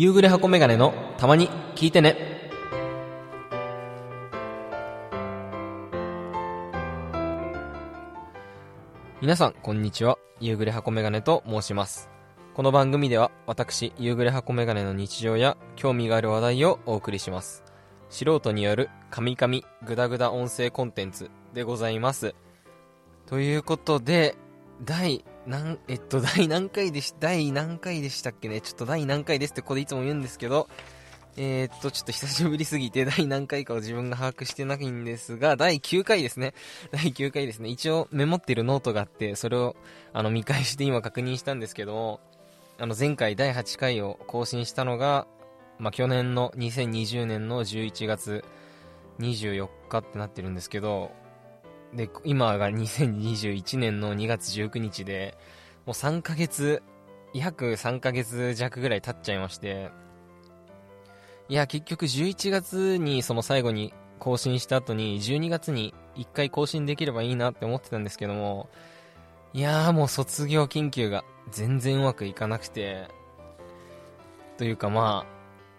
夕暮れ箱メガネのたまに聞いてね。皆さん、こんにちは。夕暮れ箱メガネと申します。この番組では、私、夕暮れ箱メガネの日常や興味がある話題をお送りします。素人による、カミカミ、グダグダ音声コンテンツでございます。ということで、第、なん、えっと、第何回でし、第何回でしたっけね？ちょっと第何回ですってここでいつも言うんですけど、えー、っと、ちょっと久しぶりすぎて第何回かを自分が把握してないんですが、第9回ですね。第9回ですね。一応メモってるノートがあって、それをあの見返して今確認したんですけど、あの前回第8回を更新したのが、まあ、去年の2020年の11月24日ってなってるんですけど、で、今が2021年の2月19日で、もう3ヶ月、約3ヶ月弱ぐらい経っちゃいまして、いや、結局11月にその最後に更新した後に、12月に1回更新できればいいなって思ってたんですけども、いやーもう卒業研究が全然うまくいかなくて、というかま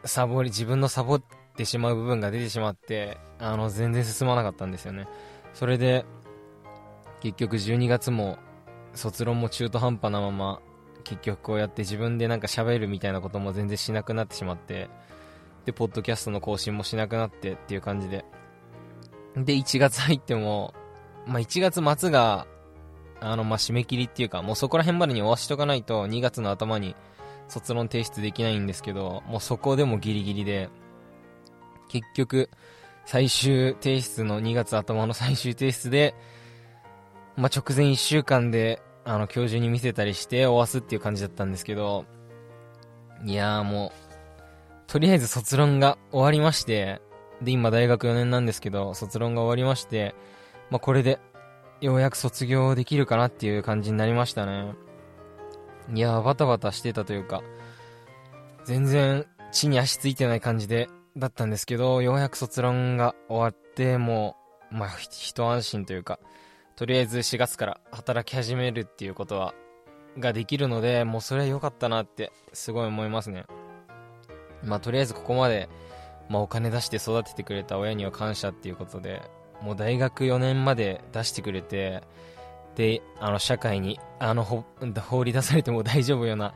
あ、サボり、自分のサボってしまう部分が出てしまって、あの、全然進まなかったんですよね。それで、結局12月も、卒論も中途半端なまま、結局こうやって自分でなんか喋るみたいなことも全然しなくなってしまって、で、ポッドキャストの更新もしなくなってっていう感じで。で、1月入っても、まあ、1月末が、あの、まあ、締め切りっていうか、もうそこら辺までに終わしとかないと、2月の頭に卒論提出できないんですけど、もうそこでもギリギリで、結局、最終提出の2月頭の最終提出で、まあ、直前1週間で、あの、教授に見せたりして終わすっていう感じだったんですけど、いやーもう、とりあえず卒論が終わりまして、で、今大学4年なんですけど、卒論が終わりまして、まあ、これで、ようやく卒業できるかなっていう感じになりましたね。いやー、バタバタしてたというか、全然地に足ついてない感じで、だったんですけど、ようやく卒論が終わって、もう、まあ、一安心というか、とりあえず4月から働き始めるっていうことは、ができるので、もうそれは良かったなって、すごい思いますね。まあ、とりあえずここまで、まあ、お金出して育ててくれた親には感謝っていうことで、もう大学4年まで出してくれて、で、あの、社会に、あの、放り出されても大丈夫ような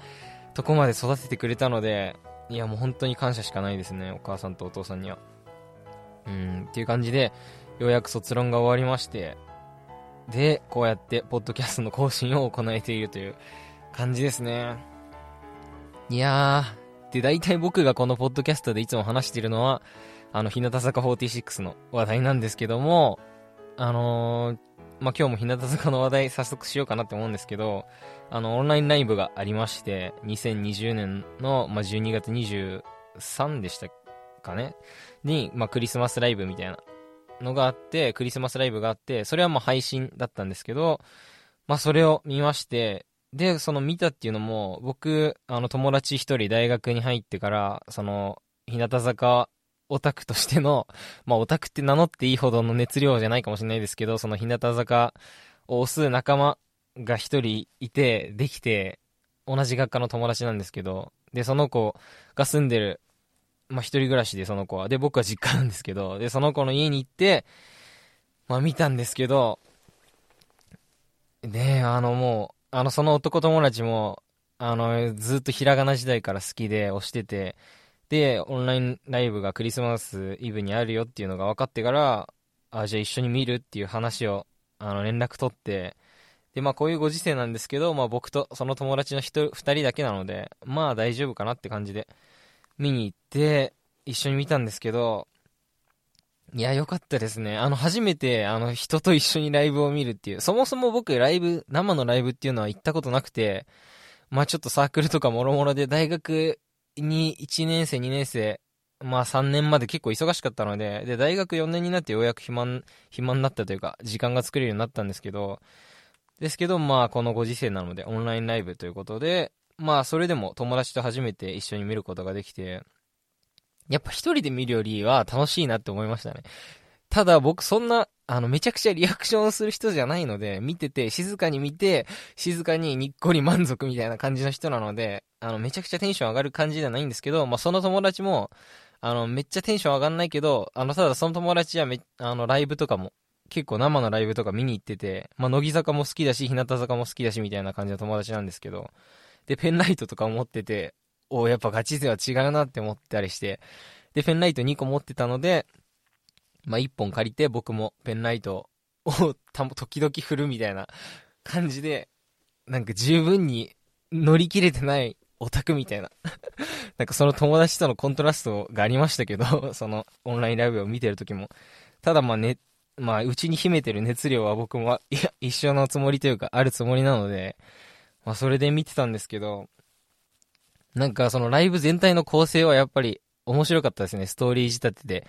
とこまで育ててくれたので、いや、もう本当に感謝しかないですね、お母さんとお父さんには。うん、っていう感じで、ようやく卒論が終わりまして、で、こうやって、ポッドキャストの更新を行えているという感じですね。いやー、で、大体僕がこのポッドキャストでいつも話しているのは、あの、日向坂46の話題なんですけども、あのー、まあ、今日も日向坂の話題早速しようかなって思うんですけど、あの、オンラインライブがありまして、2020年の、まあ、12月23でしたかね？に、まあ、クリスマスライブみたいなのがあって、クリスマスライブがあって、それはまあ配信だったんですけど、まあ、それを見まして、で、その見たっていうのも、僕、あの、友達一人大学に入ってから、その、日向坂オタクとしての、まあ、オタクって名乗っていいほどの熱量じゃないかもしれないですけど、その日向坂を推す仲間が一人いて、できて、同じ学科の友達なんですけど、で、その子が住んでる、まあ、一人暮らしでその子は。で、僕は実家なんですけど、で、その子の家に行って、まあ、見たんですけど、で、あの、もう、あの、その男友達も、あの、ずっとひらがな時代から好きで推してて、で、オンラインライブがクリスマスイブにあるよっていうのが分かってから、あ、じゃあ一緒に見るっていう話を、あの、連絡取って、で、まあこういうご時世なんですけど、まあ僕とその友達の人、二人だけなので、まあ大丈夫かなって感じで、見に行って、一緒に見たんですけど、いや、良かったですね。あの、初めて、あの、人と一緒にライブを見るっていう。そもそも僕、ライブ、生のライブっていうのは行ったことなくて、まあちょっとサークルとかもろもろで、大学に1年生、2年生、まあ3年まで結構忙しかったので、で、大学4年になってようやく暇、暇になったというか、時間が作れるようになったんですけど、ですけど、まあこのご時世なので、オンラインライブということで、まあそれでも友達と初めて一緒に見ることができて、やっぱ一人で見るよりは楽しいなって思いましたね。ただ僕そんなあの、めちゃくちゃリアクションする人じゃないので、見てて、静かに見て、静かににっこり満足みたいな感じの人なので、あの、めちゃくちゃテンション上がる感じではないんですけど、まあ、その友達も、あの、めっちゃテンション上がんないけど、あの、ただその友達はめ、あの、ライブとかも、結構生のライブとか見に行ってて、まあ、乃木坂も好きだし、日向坂も好きだし、みたいな感じの友達なんですけど、で、ペンライトとか持ってて、おやっぱガチ勢は違うなって思ったりして、で、ペンライト2個持ってたので、まあ、1本借りて僕もペンライトをた時々振るみたいな感じで、なんか十分に乗り切れてないオタクみたいな なんかその友達とのコントラストがありましたけど、そのオンラインライブを見てる時も。ただまあね、まあ、うちに秘めてる熱量は僕も、いや、一緒のつもりというか、あるつもりなので、まあ、それで見てたんですけど、なんかそのライブ全体の構成はやっぱり面白かったですね、ストーリー仕立てで。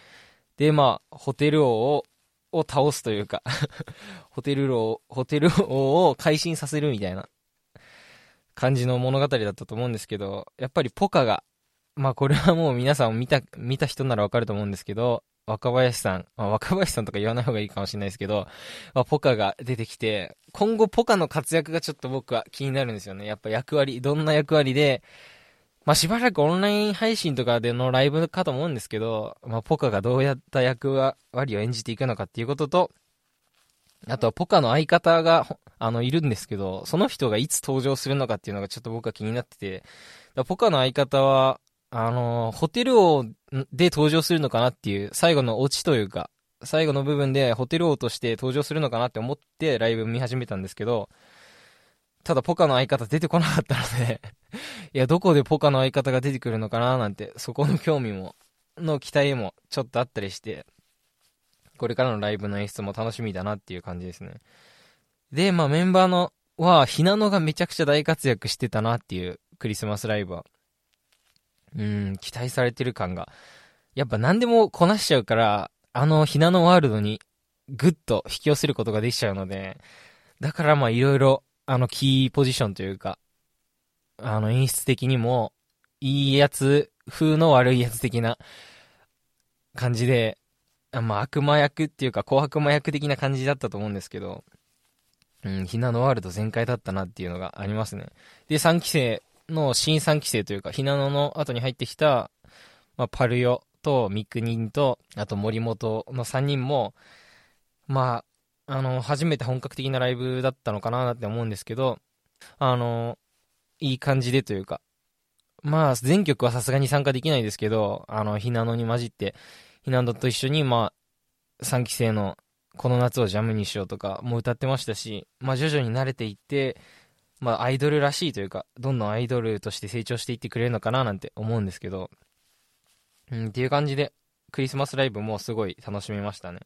で、まあ、ホテル王を、を倒すというか ホテル王、ホテル王を改心させるみたいな感じの物語だったと思うんですけど、やっぱりポカが、まあこれはもう皆さん見た、見た人ならわかると思うんですけど、若林さん、まあ、若林さんとか言わない方がいいかもしれないですけど、まあ、ポカが出てきて、今後ポカの活躍がちょっと僕は気になるんですよね。やっぱ役割、どんな役割で、まあ、しばらくオンライン配信とかでのライブかと思うんですけど、まあ、ポカがどうやった役割を演じていくのかっていうことと、あとはポカの相方が、あの、いるんですけど、その人がいつ登場するのかっていうのがちょっと僕は気になってて、ポカの相方は、あの、ホテル王で登場するのかなっていう、最後のオチというか、最後の部分でホテル王として登場するのかなって思ってライブ見始めたんですけど、ただポカの相方出てこなかったのでいや、どこでポカの相方が出てくるのかななんて、そこの興味も、の期待もちょっとあったりして、これからのライブの演出も楽しみだなっていう感じですね。で、まあメンバーのは、ひなのがめちゃくちゃ大活躍してたなっていうクリスマスライブは。うん、期待されてる感が。やっぱ何でもこなしちゃうから、あのひなのワールドにぐっと引き寄せることができちゃうので、だからまあいろいろあの、キーポジションというか、あの、演出的にも、いいやつ風の悪いやつ的な感じで、まあ、悪魔役っていうか、紅白魔役的な感じだったと思うんですけど、うん、ひなのワールド全開だったなっていうのがありますね。で、3期生の新3期生というか、ひなのの後に入ってきた、まあ、パルヨとミクニンと、あと森本の3人も、まあ、あの、初めて本格的なライブだったのかなって思うんですけど、あの、いい感じでというか、まあ、全曲はさすがに参加できないですけど、あの、ひなのに混じって、ひなのと一緒に、まあ、3期生のこの夏をジャムにしようとかも歌ってましたし、まあ、徐々に慣れていって、まあ、アイドルらしいというか、どんどんアイドルとして成長していってくれるのかななんて思うんですけど、うん、っていう感じで、クリスマスライブもすごい楽しめましたね。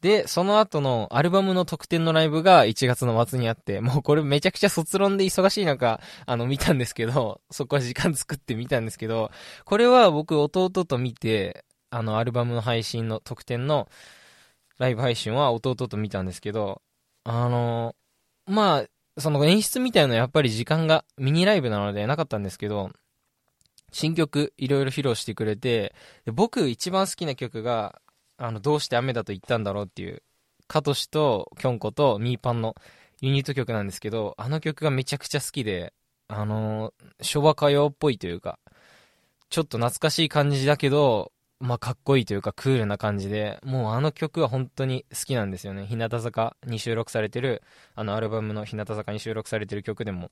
で、その後のアルバムの特典のライブが1月の末にあって、もうこれめちゃくちゃ卒論で忙しい中、あの見たんですけど、そこは時間作って見たんですけど、これは僕弟と見て、あのアルバムの配信の特典のライブ配信は弟と見たんですけど、あの、まあ、その演出みたいなのはやっぱり時間がミニライブなのでなかったんですけど、新曲いろいろ披露してくれて、僕一番好きな曲が、あの、どうして雨だと言ったんだろうっていう、カトシとキョンコとミーパンのユニット曲なんですけど、あの曲がめちゃくちゃ好きで、あのー、昭和歌謡っぽいというか、ちょっと懐かしい感じだけど、まあ、かっこいいというかクールな感じで、もうあの曲は本当に好きなんですよね。日向坂に収録されてる、あのアルバムの日向坂に収録されてる曲でも、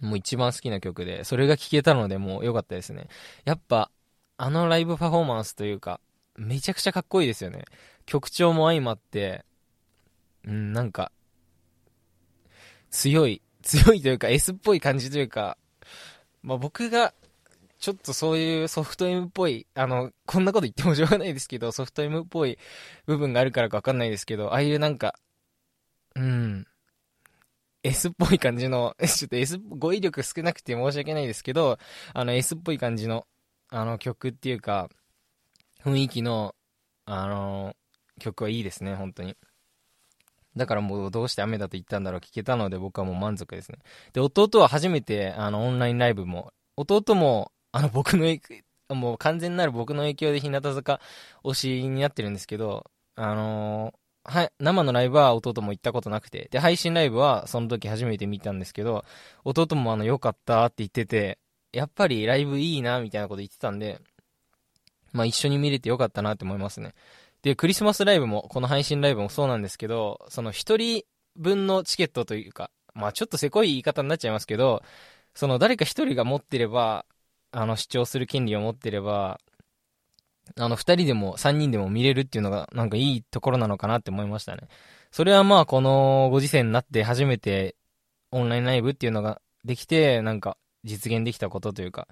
もう一番好きな曲で、それが聴けたのでもう良かったですね。やっぱ、あのライブパフォーマンスというか、めちゃくちゃかっこいいですよね。曲調も相まって、うん、なんか、強い、強いというか S っぽい感じというか、まあ、僕が、ちょっとそういうソフト M っぽい、あの、こんなこと言ってもしょうがないですけど、ソフト M っぽい部分があるからかわかんないですけど、ああいうなんか、うん、S っぽい感じの、ちょっと S、語彙力少なくて申し訳ないですけど、あの S っぽい感じの、あの曲っていうか、雰囲気の、あのー、曲はいいですね、本当に。だからもうどうして雨だと言ったんだろう聞けたので僕はもう満足ですね。で、弟は初めてあのオンラインライブも、弟もあの僕のもう完全なる僕の影響で日向坂推しになってるんですけど、あのー、は、生のライブは弟も行ったことなくて、で、配信ライブはその時初めて見たんですけど、弟もあの、良かったって言ってて、やっぱりライブいいな、みたいなこと言ってたんで、まあ一緒に見れてよかったなって思いますね。で、クリスマスライブも、この配信ライブもそうなんですけど、その一人分のチケットというか、まあちょっとせこい言い方になっちゃいますけど、その誰か一人が持ってれば、あの、視聴する権利を持ってれば、あの、二人でも三人でも見れるっていうのが、なんかいいところなのかなって思いましたね。それはまあ、このご時世になって初めてオンラインライブっていうのができて、なんか実現できたことというか、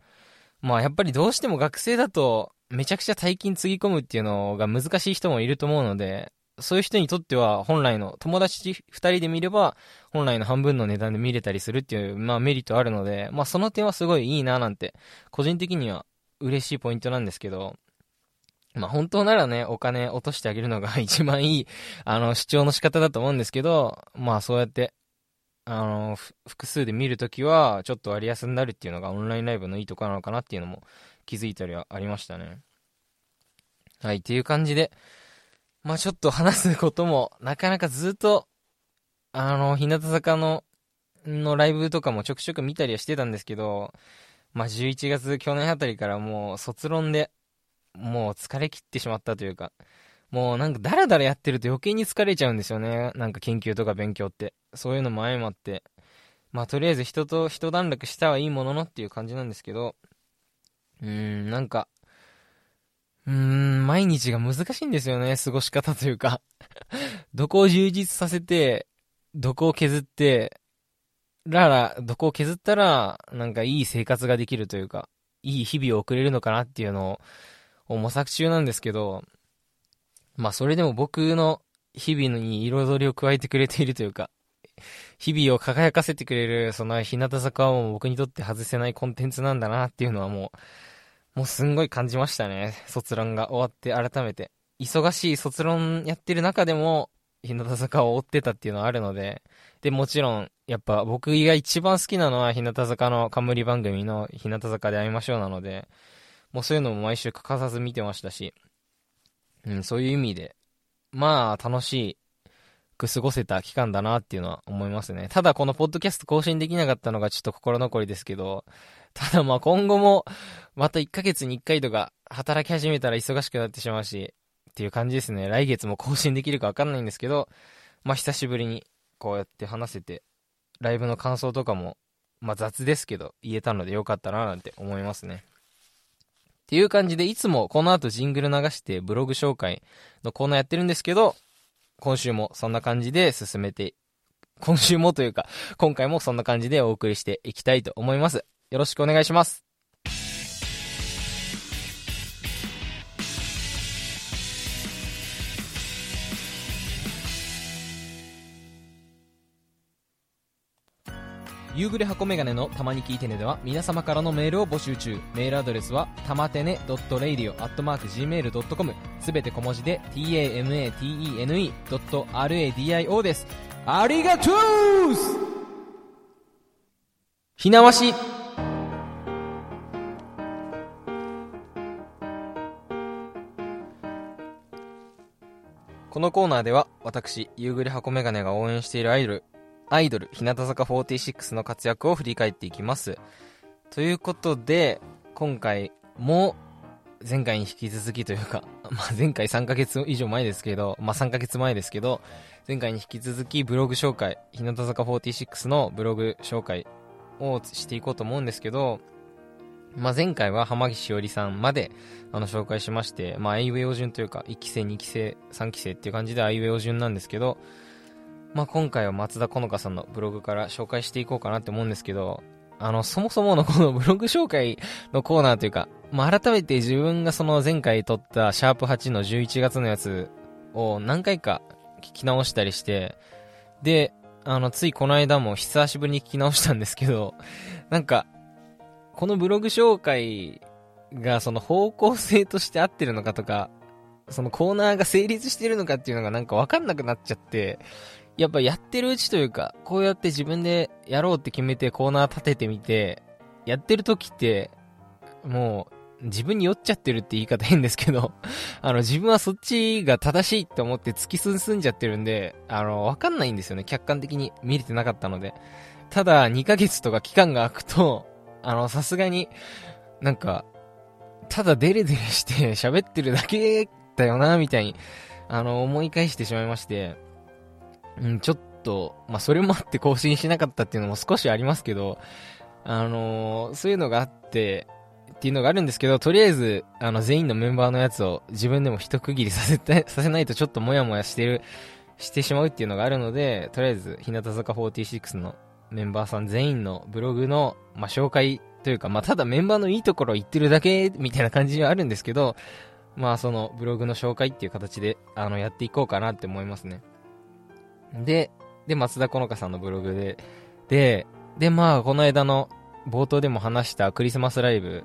まあやっぱりどうしても学生だとめちゃくちゃ大金つぎ込むっていうのが難しい人もいると思うので、そういう人にとっては本来の友達二人で見れば本来の半分の値段で見れたりするっていう、まあメリットあるので、まあその点はすごいいいななんて、個人的には嬉しいポイントなんですけど、まあ本当ならね、お金落としてあげるのが 一番いい、あの、主張の仕方だと思うんですけど、まあそうやって、あの、複数で見るときは、ちょっと割安になるっていうのがオンラインライブのいいところなのかなっていうのも気づいたりはありましたね。はい、っていう感じで、まあちょっと話すことも、なかなかずっと、あの、日向坂の、のライブとかもちょくちょく見たりはしてたんですけど、まあ11月、去年あたりからもう卒論で、もう疲れ切ってしまったというか、もうなんかダラダラやってると余計に疲れちゃうんですよね。なんか研究とか勉強って。そういうのも相まって。まあとりあえず人と一段落したはいいもののっていう感じなんですけど、うん、なんか、うーん、毎日が難しいんですよね、過ごし方というか。どこを充実させて、どこを削って、らら、どこを削ったら、なんかいい生活ができるというか、いい日々を送れるのかなっていうのを模索中なんですけど、まあそれでも僕の日々に彩りを加えてくれているというか、日々を輝かせてくれる、その日向坂はもう僕にとって外せないコンテンツなんだなっていうのはもう、もうすんごい感じましたね。卒論が終わって改めて。忙しい卒論やってる中でも、日向坂を追ってたっていうのはあるので、で、もちろん、やっぱ僕が一番好きなのは日向坂の冠番組の日向坂で会いましょうなので、もうそういうのも毎週欠かさず見てましたし、うん、そういう意味で、まあ楽しく過ごせた期間だなっていうのは思いますね。ただこのポッドキャスト更新できなかったのがちょっと心残りですけど、ただまあ今後も、また1ヶ月に1回とか働き始めたら忙しくなってしまうし、っていう感じですね。来月も更新できるかわかんないんですけど、まあ久しぶりにこうやって話せて、ライブの感想とかも、まあ雑ですけど、言えたのでよかったななんて思いますね。っていう感じで、いつもこの後ジングル流してブログ紹介のコーナーやってるんですけど、今週もそんな感じで進めて、今週もというか、今回もそんな感じでお送りしていきたいと思います。よろしくお願いします。夕暮れ箱メガネのたまに聞いてねでは皆様からのメールを募集中。メールアドレスはたまてね .radio.gmail.com すべて小文字で tamatene.radio です。ありがとうひなわしこのコーナーでは私、夕暮れ箱メガネが応援しているアイドル、アイドル、日向坂46の活躍を振り返っていきます。ということで、今回も前回に引き続きというか、まあ、前回3ヶ月以上前ですけど、まあ、3ヶ月前ですけど、前回に引き続きブログ紹介、日向坂46のブログ紹介をしていこうと思うんですけど、まあ、前回は浜岸しおりさんまであの紹介しまして、まあ、アイウェイオ順というか、1期生、2期生、3期生っていう感じでアイウェイオ順なんですけど、まあ、今回は松田好花さんのブログから紹介していこうかなって思うんですけど、あの、そもそものこのブログ紹介のコーナーというか、まあ、改めて自分がその前回撮ったシャープ8の11月のやつを何回か聞き直したりして、で、あの、ついこの間も久しぶりに聞き直したんですけど、なんか、このブログ紹介がその方向性として合ってるのかとか、そのコーナーが成立してるのかっていうのがなんかわかんなくなっちゃって、やっぱやってるうちというか、こうやって自分でやろうって決めてコーナー立ててみて、やってる時って、もう、自分に酔っちゃってるって言い方変ですけど あの、自分はそっちが正しいって思って突き進んじゃってるんで、あの、わかんないんですよね。客観的に見れてなかったので。ただ、2ヶ月とか期間が空くと、あの、さすがに、なんか、ただデレデレして 喋ってるだけだよな、みたいに、あの、思い返してしまいまして、うん、ちょっと、まあ、それもあって更新しなかったっていうのも少しありますけど、あのー、そういうのがあって、っていうのがあるんですけど、とりあえず、あの、全員のメンバーのやつを自分でも一区切りさせて、させないとちょっともやもやしてる、してしまうっていうのがあるので、とりあえず、日向坂46のメンバーさん全員のブログの、まあ、紹介というか、まあ、ただメンバーのいいところを言ってるだけみたいな感じはあるんですけど、まあ、そのブログの紹介っていう形で、あの、やっていこうかなって思いますね。で、で、松田好花さんのブログで、で、で、まあ、この間の冒頭でも話したクリスマスライブ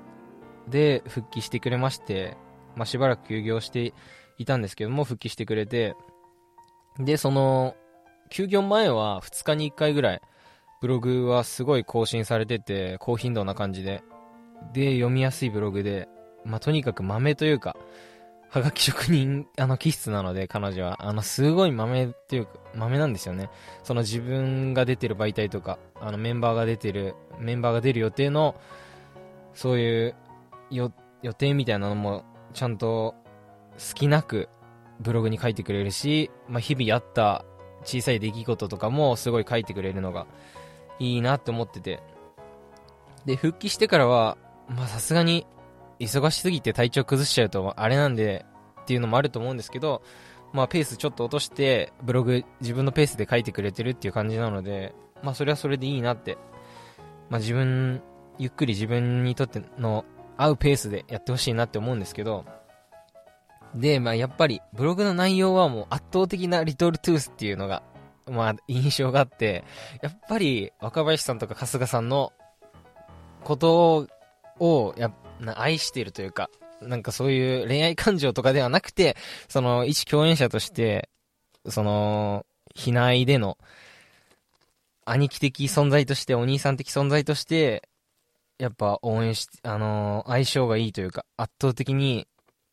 で復帰してくれまして、まあ、しばらく休業していたんですけども、復帰してくれて、で、その、休業前は2日に1回ぐらい、ブログはすごい更新されてて、高頻度な感じで、で、読みやすいブログで、まあ、とにかく豆というか、はがき職人、あの、気質なので、彼女は。あの、すごい豆っていうか、豆なんですよね。その自分が出てる媒体とか、あの、メンバーが出てる、メンバーが出る予定の、そういう予定みたいなのもちゃんと好きなくブログに書いてくれるし、まあ、日々あった小さい出来事とかもすごい書いてくれるのがいいなって思ってて。で、復帰してからは、まさすがに忙しすぎて体調崩しちゃうとあれなんでっていうのもあると思うんですけど、まあペースちょっと落としてブログ自分のペースで書いてくれてるっていう感じなので、まあそれはそれでいいなって。まあ自分、ゆっくり自分にとっての合うペースでやってほしいなって思うんですけど、で、まあやっぱり、ブログの内容はもう圧倒的なリトルトゥースっていうのが、まあ印象があって、やっぱり若林さんとか春日さんのことを、や、愛しているというか、なんかそういう恋愛感情とかではなくて、その一共演者として、その、避内での、兄貴的存在として、お兄さん的存在として、やっぱ応援し、あのー、相性がいいというか、圧倒的に、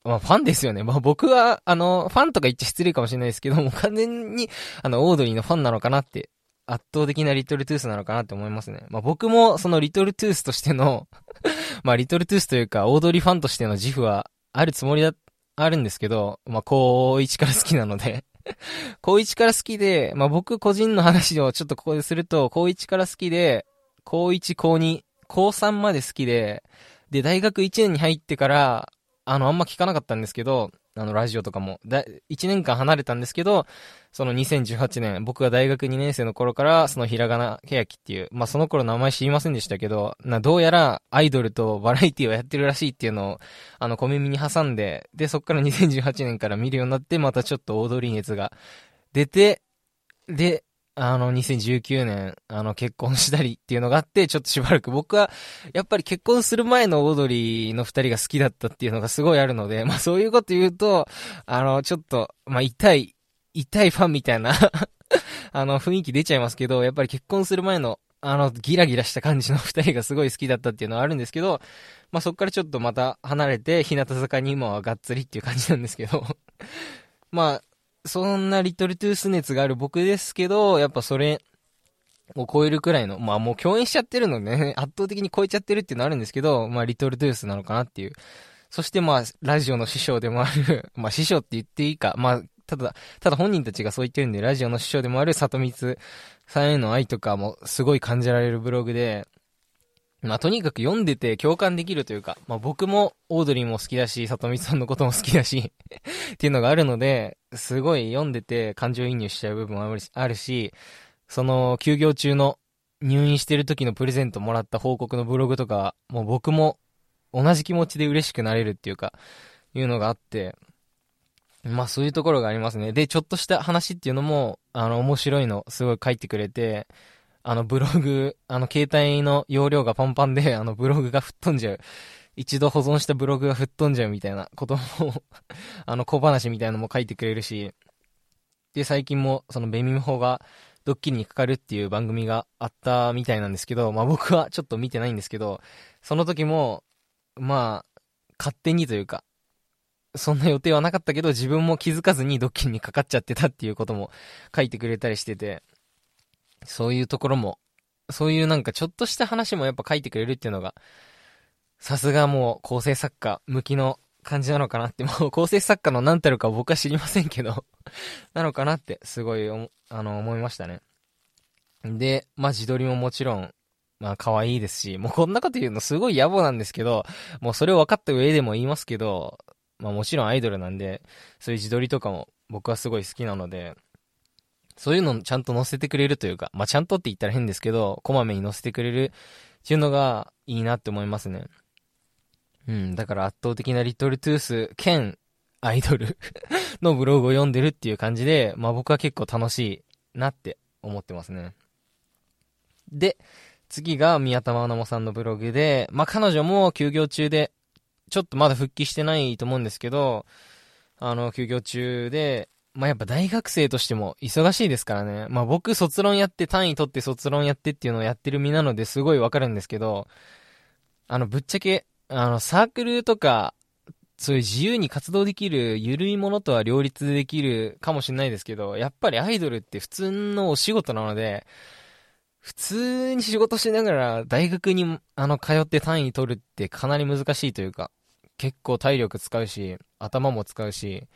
まあファンですよね。まあ僕は、あの、ファンとか言っちゃ失礼かもしれないですけども、完全に、あの、オードリーのファンなのかなって、圧倒的なリトルトゥースなのかなって思いますね。まあ僕も、そのリトルトゥースとしての まあリトルトゥースというか、オードリーファンとしての自負は、あるつもりだ、あるんですけど、まあ高1から好きなので 高1から好きで、まあ僕個人の話をちょっとここですると、高1から好きで、高1、高2、高3まで好きで、で、大学1年に入ってから、あの、あんま聞かなかったんですけど、あの、ラジオとかも、だ、1年間離れたんですけど、その2018年、僕が大学2年生の頃から、そのひらがなけやきっていう、まあ、その頃名前知りませんでしたけど、な、どうやらアイドルとバラエティをやってるらしいっていうのを、あの、小耳に挟んで、で、そっから2018年から見るようになって、またちょっとオードリー熱が出て、で、あの、2019年、あの、結婚したりっていうのがあって、ちょっとしばらく。僕は、やっぱり結婚する前のオードリーの二人が好きだったっていうのがすごいあるので、まあそういうこと言うと、あの、ちょっと、まあ痛い、痛いファンみたいな あの、雰囲気出ちゃいますけど、やっぱり結婚する前の、あの、ギラギラした感じの二人がすごい好きだったっていうのはあるんですけど、まあそっからちょっとまた離れて、日向坂に今はがっつりっていう感じなんですけど。まあ、そんなリトルトゥース熱がある僕ですけど、やっぱそれを超えるくらいの、まあもう共演しちゃってるのね、圧倒的に超えちゃってるっていうのあるんですけど、まあリトルトゥースなのかなっていう。そしてまあ、ラジオの師匠でもある まあ師匠って言っていいか、まあ、ただ、ただ本人たちがそう言ってるんで、ラジオの師匠でもある里光さんへの愛とかもすごい感じられるブログで、まあ、とにかく読んでて共感できるというか、まあ、僕もオードリーも好きだし、里見さんのことも好きだし っていうのがあるので、すごい読んでて感情移入しちゃう部分もあるし、その休業中の入院してる時のプレゼントもらった報告のブログとか、もう僕も同じ気持ちで嬉しくなれるっていうか、いうのがあって、まあそういうところがありますね。で、ちょっとした話っていうのも、あの、面白いのすごい書いてくれて、あのブログ、あの携帯の容量がパンパンで、あのブログが吹っ飛んじゃう。一度保存したブログが吹っ飛んじゃうみたいなことも あの小話みたいなのも書いてくれるし、で、最近もそのベミムホがドッキリにかかるっていう番組があったみたいなんですけど、まあ僕はちょっと見てないんですけど、その時も、まあ、勝手にというか、そんな予定はなかったけど、自分も気づかずにドッキリにかかっちゃってたっていうことも書いてくれたりしてて、そういうところも、そういうなんかちょっとした話もやっぱ書いてくれるっていうのが、さすがもう構成作家向きの感じなのかなって、もう構成作家の何たるか僕は知りませんけど なのかなってすごいあの思いましたね。で、まあ自撮りももちろん、まあ可愛いですし、もうこんなこと言うのすごい野暮なんですけど、もうそれを分かった上でも言いますけど、まあもちろんアイドルなんで、そういう自撮りとかも僕はすごい好きなので、そういうのをちゃんと載せてくれるというか、まあちゃんとって言ったら変ですけど、こまめに載せてくれるっていうのがいいなって思いますね。うん、だから圧倒的なリトルトゥース兼アイドル のブログを読んでるっていう感じで、まあ僕は結構楽しいなって思ってますね。で、次が宮田真奈さんのブログで、まあ彼女も休業中で、ちょっとまだ復帰してないと思うんですけど、あの、休業中で、まあやっぱ大学生としても忙しいですからね。まあ僕卒論やって単位取って卒論やってっていうのをやってる身なのですごいわかるんですけど、あのぶっちゃけ、あのサークルとか、そういう自由に活動できる緩いものとは両立できるかもしれないですけど、やっぱりアイドルって普通のお仕事なので、普通に仕事しながら大学にあの通って単位取るってかなり難しいというか、結構体力使うし、頭も使うし、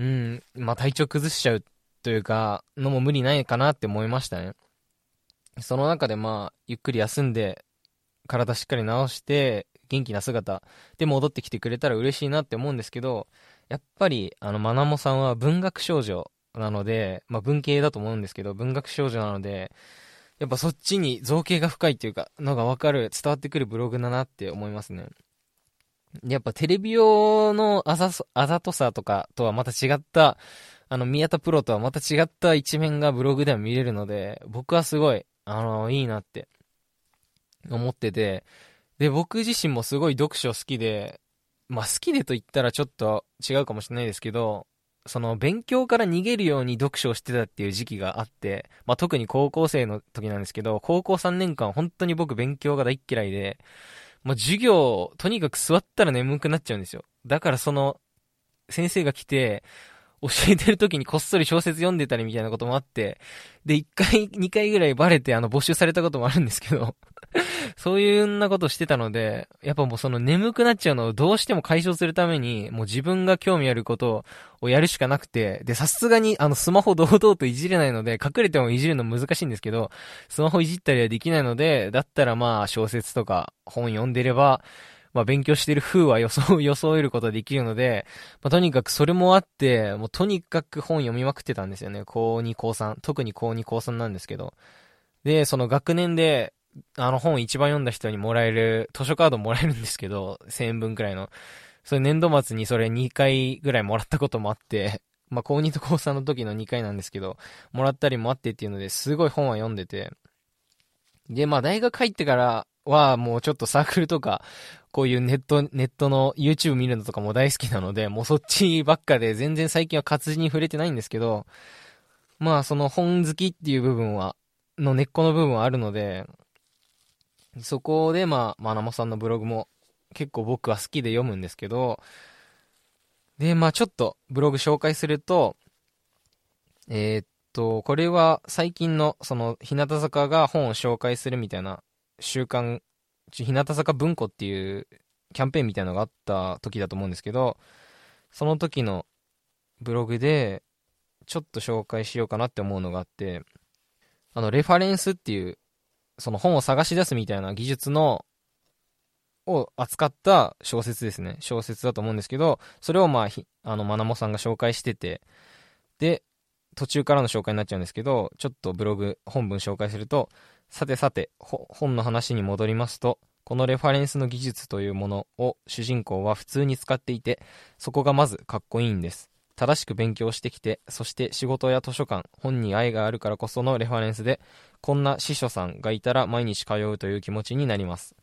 うん、まあ体調崩しちゃうというか、のも無理ないかなって思いましたね。その中でまあ、ゆっくり休んで、体しっかり治して、元気な姿で戻ってきてくれたら嬉しいなって思うんですけど、やっぱり、あの、まなもさんは文学少女なので、まあ文系だと思うんですけど、文学少女なので、やっぱそっちに造形が深いっていうか、のがわかる、伝わってくるブログだなって思いますね。やっぱテレビ用のあざあざとさとかとはまた違った、あの、宮田プロとはまた違った一面がブログでは見れるので、僕はすごい、あの、いいなって思ってて、で、僕自身もすごい読書好きで、まあ好きでと言ったらちょっと違うかもしれないですけど、その勉強から逃げるように読書をしてたっていう時期があって、まあ特に高校生の時なんですけど、高校3年間本当に僕勉強が大嫌いで、もう授業、とにかく座ったら眠くなっちゃうんですよ。だからその、先生が来て、教えてる時にこっそり小説読んでたりみたいなこともあって、で、一回、二回ぐらいバレてあの募集されたこともあるんですけど そういうんなことしてたので、やっぱもうその眠くなっちゃうのをどうしても解消するために、もう自分が興味あることをやるしかなくて、で、さすがにあのスマホ堂々といじれないので、隠れてもいじるの難しいんですけど、スマホいじったりはできないので、だったらまあ小説とか本読んでれば、まあ勉強してる風は予想、装えることができるので、まあとにかくそれもあって、もうとにかく本読みまくってたんですよね。高2、高3。特に高2、高3なんですけど。で、その学年で、あの本一番読んだ人にもらえる、図書カードもらえるんですけど、1000円分くらいの。それ年度末にそれ2回ぐらいもらったこともあって、まあ高2と高3の時の2回なんですけど、もらったりもあってっていうのですごい本は読んでて、で、まあ大学入ってからはもうちょっとサークルとか、こういうネット、ネットの YouTube 見るのとかも大好きなので、もうそっちばっかで全然最近は活字に触れてないんですけど、まあその本好きっていう部分は、の根っこの部分はあるので、そこでまあ、まなもさんのブログも結構僕は好きで読むんですけど、で、まあちょっとブログ紹介すると、えー、っと、これは最近のその日向坂が本を紹介するみたいな週刊、日向坂文庫っていうキャンペーンみたいなのがあった時だと思うんですけど、その時のブログで、ちょっと紹介しようかなって思うのがあって、あの、レファレンスっていう、その本を探し出すみたいな技術の、を扱った小説ですね。小説だと思うんですけど、それをまあ、あの、まなもさんが紹介してて、で、途中からの紹介になっちゃうんですけど、ちょっとブログ、本文紹介すると、さてさて、本の話に戻りますと、このレファレンスの技術というものを主人公は普通に使っていて、そこがまずかっこいいんです。正しく勉強してきて、そして仕事や図書館、本に愛があるからこそのレファレンスで、こんな司書さんがいたら毎日通うという気持ちになります。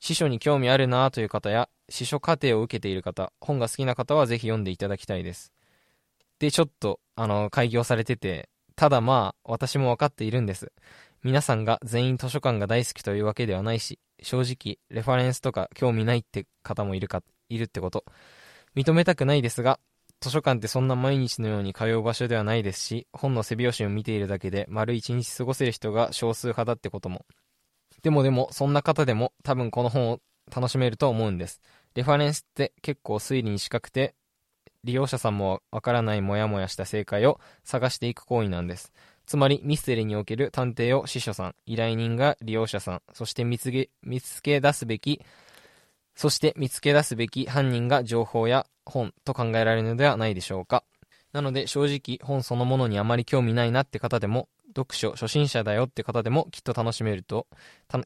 司書に興味あるなという方や、司書課程を受けている方、本が好きな方はぜひ読んでいただきたいです。で、ちょっと、あの、開業されてて、ただまあ、私も分かっているんです。皆さんが全員図書館が大好きというわけではないし、正直、レファレンスとか興味ないって方もいるか、いるってこと。認めたくないですが、図書館ってそんな毎日のように通う場所ではないですし、本の背表紙を見ているだけで丸一日過ごせる人が少数派だってことも。でもでも、そんな方でも多分この本を楽しめると思うんです。レファレンスって結構推理に近くて、利用者さんもわからないモヤモヤした正解を探していく行為なんです。つまりミステリーにおける探偵を司書さん、依頼人が利用者さん、そして見つけ見つけ出すべき、そして見つけ出すべき犯人が情報や本と考えられるのではないでしょうか。なので正直本そのものにあまり興味ないなって方でも、読書初心者だよって方でもきっと楽しめると、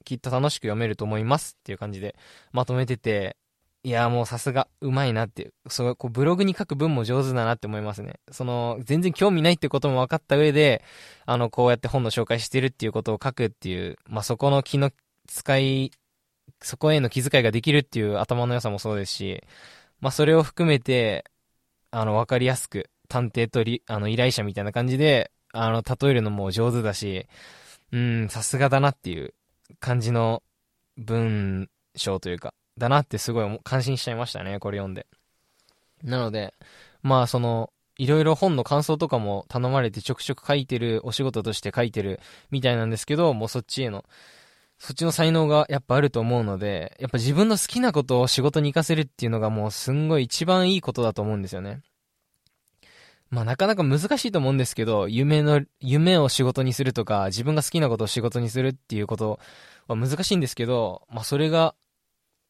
きっと楽しく読めると思いますっていう感じでまとめてて、いや、もうさすが、うまいなって、そう、こう、ブログに書く文も上手だなって思いますね。その、全然興味ないってことも分かった上で、あの、こうやって本の紹介してるっていうことを書くっていう、まあ、そこの気の使い、そこへの気遣いができるっていう頭の良さもそうですし、まあ、それを含めて、あの、分かりやすく、探偵とり、あの、依頼者みたいな感じで、あの、例えるのも上手だし、うん、さすがだなっていう感じの文章というか、だなってすごい感心しちゃいましたね、これ読んで。なので、まあその、いろいろ本の感想とかも頼まれてちょくちょく書いてる、お仕事として書いてるみたいなんですけど、もうそっちへの、そっちの才能がやっぱあると思うので、やっぱ自分の好きなことを仕事に活かせるっていうのがもうすんごい一番いいことだと思うんですよね。まあなかなか難しいと思うんですけど、夢の、夢を仕事にするとか、自分が好きなことを仕事にするっていうことは難しいんですけど、まあそれが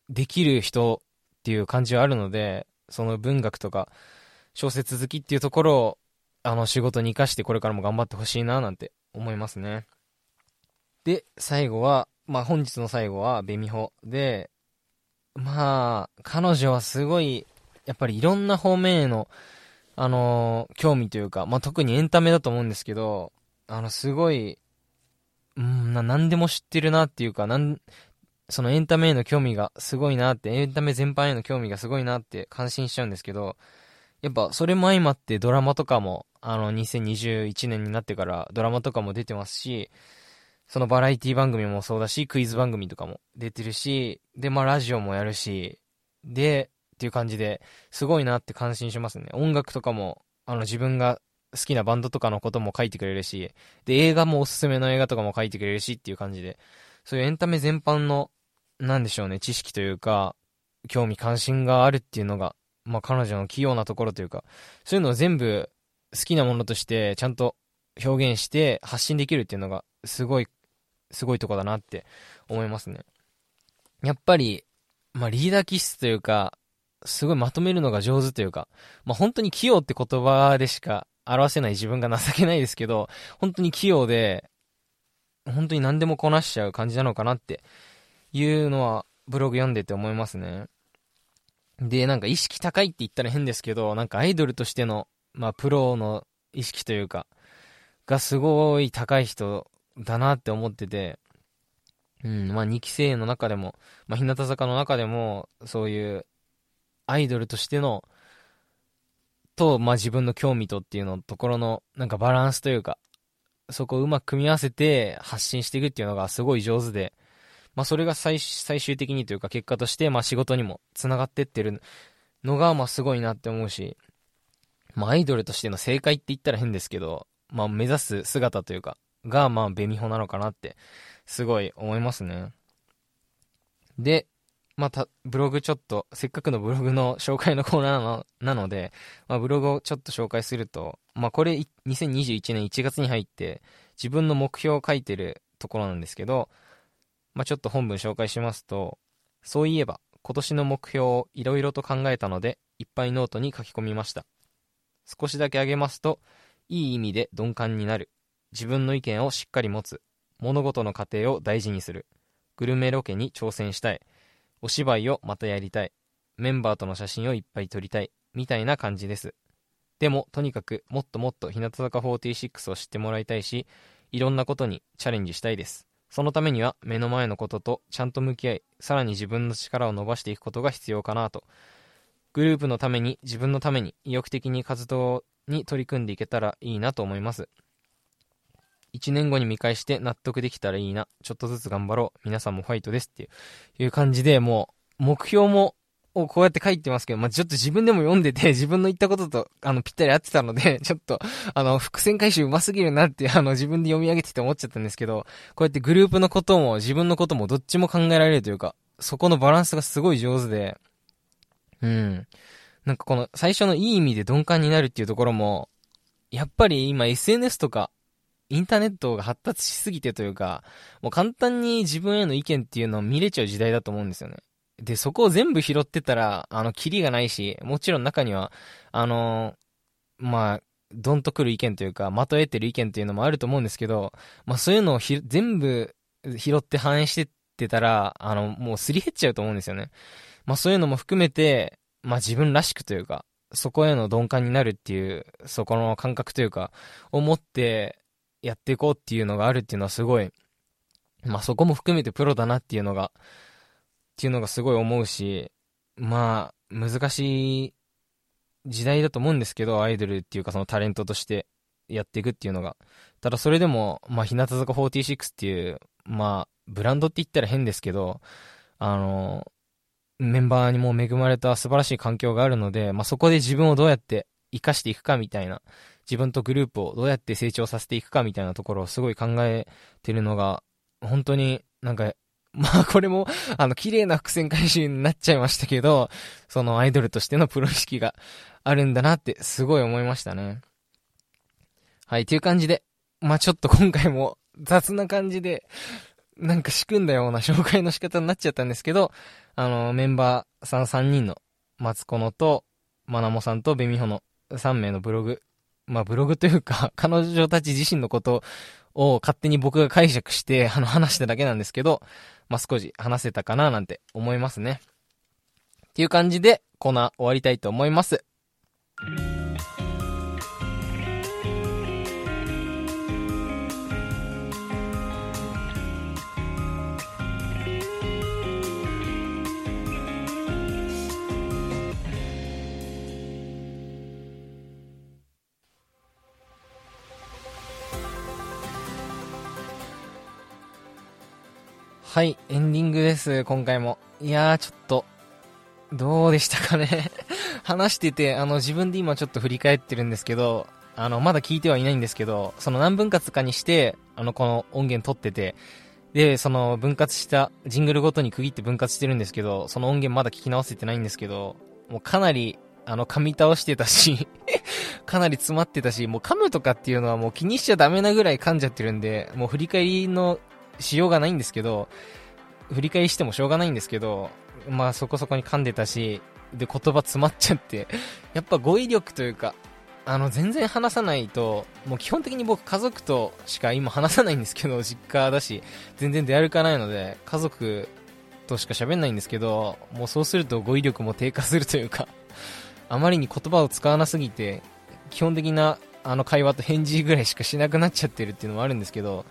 できる人っていう感じはあるので、その文学とか小説好きっていうところを、あの仕事に生かしてこれからも頑張ってほしいななんて思いますね。で、最後は、まあ本日の最後はベミホ。で、まあ、彼女はすごい、やっぱりいろんな方面への、あのー、興味というか、まあ特にエンタメだと思うんですけど、あの、すごい、うん、な、何でも知ってるなっていうか、なん、そのエンタメへの興味がすごいなって、エンタメ全般への興味がすごいなって感心しちゃうんですけど、やっぱそれも相まってドラマとかも、あの、2021年になってからドラマとかも出てますし、そのバラエティ番組もそうだし、クイズ番組とかも出てるし、で、まあラジオもやるし、で、っていう感じで、すごいなって感心しますね。音楽とかも、あの自分が好きなバンドとかのことも書いてくれるし、で、映画もおすすめの映画とかも書いてくれるしっていう感じで、そういうエンタメ全般のなんでしょうね、知識というか、興味関心があるっていうのが、まあ彼女の器用なところというか、そういうのを全部好きなものとしてちゃんと表現して発信できるっていうのが、すごい、すごいとこだなって思いますね。やっぱり、まあリーダー気質というか、すごいまとめるのが上手というか、まあ本当に器用って言葉でしか表せない自分が情けないですけど、本当に器用で、本当に何でもこなしちゃう感じなのかなっていうのはブログ読んでて思いますね。で、なんか意識高いって言ったら変ですけど、なんかアイドルとしての、まあプロの意識というか、がすごい高い人だなって思ってて、うん、まあ2期生の中でも、まあ日向坂の中でも、そういうアイドルとしての、と、まあ自分の興味とっていうのところの、なんかバランスというか、そこをうまく組み合わせて発信していくっていうのがすごい上手で、まあ、それが最最終的にというか結果として、まあ、仕事にも繋がってってるのが、まあ、すごいなって思うし、まあ、アイドルとしての正解って言ったら変ですけど、まあ、目指す姿というか、が、まあ、ベミホなのかなって、すごい思いますね。で、また、ブログちょっと、せっかくのブログの紹介のコーナーのなので、まあ、ブログをちょっと紹介すると、まあ、これ、2021年1月に入って、自分の目標を書いてるところなんですけど、まあ、ちょっと本文紹介しますと、そういえば今年の目標をいろいろと考えたので、いっぱいノートに書き込みました。少しだけ挙げますと、いい意味で鈍感になる。自分の意見をしっかり持つ。物事の過程を大事にする。グルメロケに挑戦したい。お芝居をまたやりたい。メンバーとの写真をいっぱい撮りたい。みたいな感じです。でも、とにかくもっともっと日向坂46を知ってもらいたいし、いろんなことにチャレンジしたいです。そのためには目の前のこととちゃんと向き合い、さらに自分の力を伸ばしていくことが必要かなと。グループのために、自分のために意欲的に活動に取り組んでいけたらいいなと思います。1年後に見返して納得できたらいいな。ちょっとずつ頑張ろう。皆さんもファイトですっていう感じで、もう、目標もをこうやって書いてますけど、まあ、ちょっと自分でも読んでて、自分の言ったことと、あの、ぴったり合ってたので、ちょっと、あの、伏線回収上手すぎるなって、あの、自分で読み上げてて思っちゃったんですけど、こうやってグループのことも、自分のこともどっちも考えられるというか、そこのバランスがすごい上手で、うん。なんかこの、最初のいい意味で鈍感になるっていうところも、やっぱり今 SNS とか、インターネットが発達しすぎてというか、もう簡単に自分への意見っていうのを見れちゃう時代だと思うんですよね。で、そこを全部拾ってたら、あの、キリがないし、もちろん中には、あの、まあ、どんとくる意見というか、まとえてる意見っていうのもあると思うんですけど、まあそういうのを全部拾って反映してってたら、あの、もうすり減っちゃうと思うんですよね。まあそういうのも含めて、まあ自分らしくというか、そこへの鈍感になるっていう、そこの感覚というか、を持ってやっていこうっていうのがあるっていうのはすごい、まあそこも含めてプロだなっていうのが、っていうのがすごい思うし、まあ、難しい時代だと思うんですけど、アイドルっていうかそのタレントとしてやっていくっていうのが。ただそれでも、まあ、日向坂46っていう、まあ、ブランドって言ったら変ですけど、あの、メンバーにも恵まれた素晴らしい環境があるので、まあ、そこで自分をどうやって活かしていくかみたいな、自分とグループをどうやって成長させていくかみたいなところをすごい考えてるのが、本当になんか まあこれも、あの、綺麗な伏線回収になっちゃいましたけど、そのアイドルとしてのプロ意識があるんだなってすごい思いましたね。はい、っていう感じで、まあちょっと今回も 雑な感じで、なんか仕組んだような紹介の仕方になっちゃったんですけど、あの、メンバーさん3人の、マツコノと、マナモさんとベミホの3名のブログ、まあブログというか、彼女たち自身のことを勝手に僕が解釈して、あの、話しただけなんですけど、まあ、少し話せたかななんて思いますね。っていう感じで、コーナー終わりたいと思います。はい、エンディングです、今回も。いやー、ちょっと、どうでしたかね 話してて、あの、自分で今ちょっと振り返ってるんですけど、あの、まだ聞いてはいないんですけど、その何分割かにして、あの、この音源撮ってて、で、その分割したジングルごとに区切って分割してるんですけど、その音源まだ聞き直せてないんですけど、もうかなり、あの、噛み倒してたし かなり詰まってたし、もう噛むとかっていうのはもう気にしちゃダメなぐらい噛んじゃってるんで、もう振り返りのしようがないんですけど、振り返してもしょうがないんですけど、まあそこそこに噛んでたし、で言葉詰まっちゃって、やっぱ語彙力というか、あの全然話さないと、もう基本的に僕家族としか今話さないんですけど、実家だし、全然出歩かないので、家族としか喋んないんですけど、もうそうすると語彙力も低下するというか、あまりに言葉を使わなすぎて、基本的なあの会話と返事ぐらいしかしなくなっちゃってるっていうのもあるんですけど、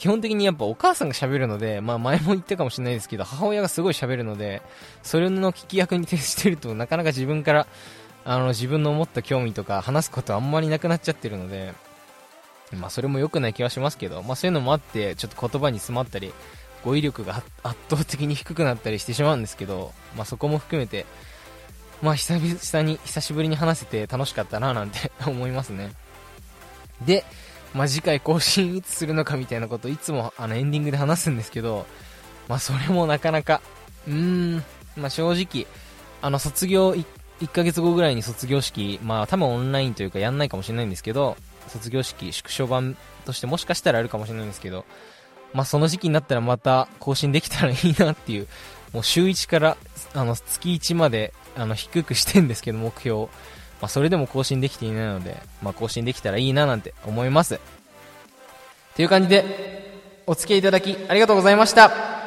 基本的にやっぱお母さんが喋るので、まあ前も言ったかもしれないですけど、母親がすごい喋るので、それの聞き役に徹してるとなかなか自分から、あの自分の思った興味とか話すことあんまりなくなっちゃってるので、まあそれも良くない気はしますけど、まあそういうのもあって、ちょっと言葉に詰まったり、語彙力が圧倒的に低くなったりしてしまうんですけど、まあそこも含めて、まあ久々に、久しぶりに話せて楽しかったななんて 思いますね。で、まあ、次回更新いつするのかみたいなこといつもあのエンディングで話すんですけど、まあ、それもなかなか、うーん、まあ、正直、あの、卒業1、1ヶ月後ぐらいに卒業式、まあ、多分オンラインというかやんないかもしれないんですけど、卒業式縮小版としてもしかしたらあるかもしれないんですけど、まあ、その時期になったらまた更新できたらいいなっていう、もう週1から、あの、月1まで、あの、低くしてんですけど、目標まあ、それでも更新できていないので、まあ、更新できたらいいななんて思います。という感じで、お付き合いいただきありがとうございました。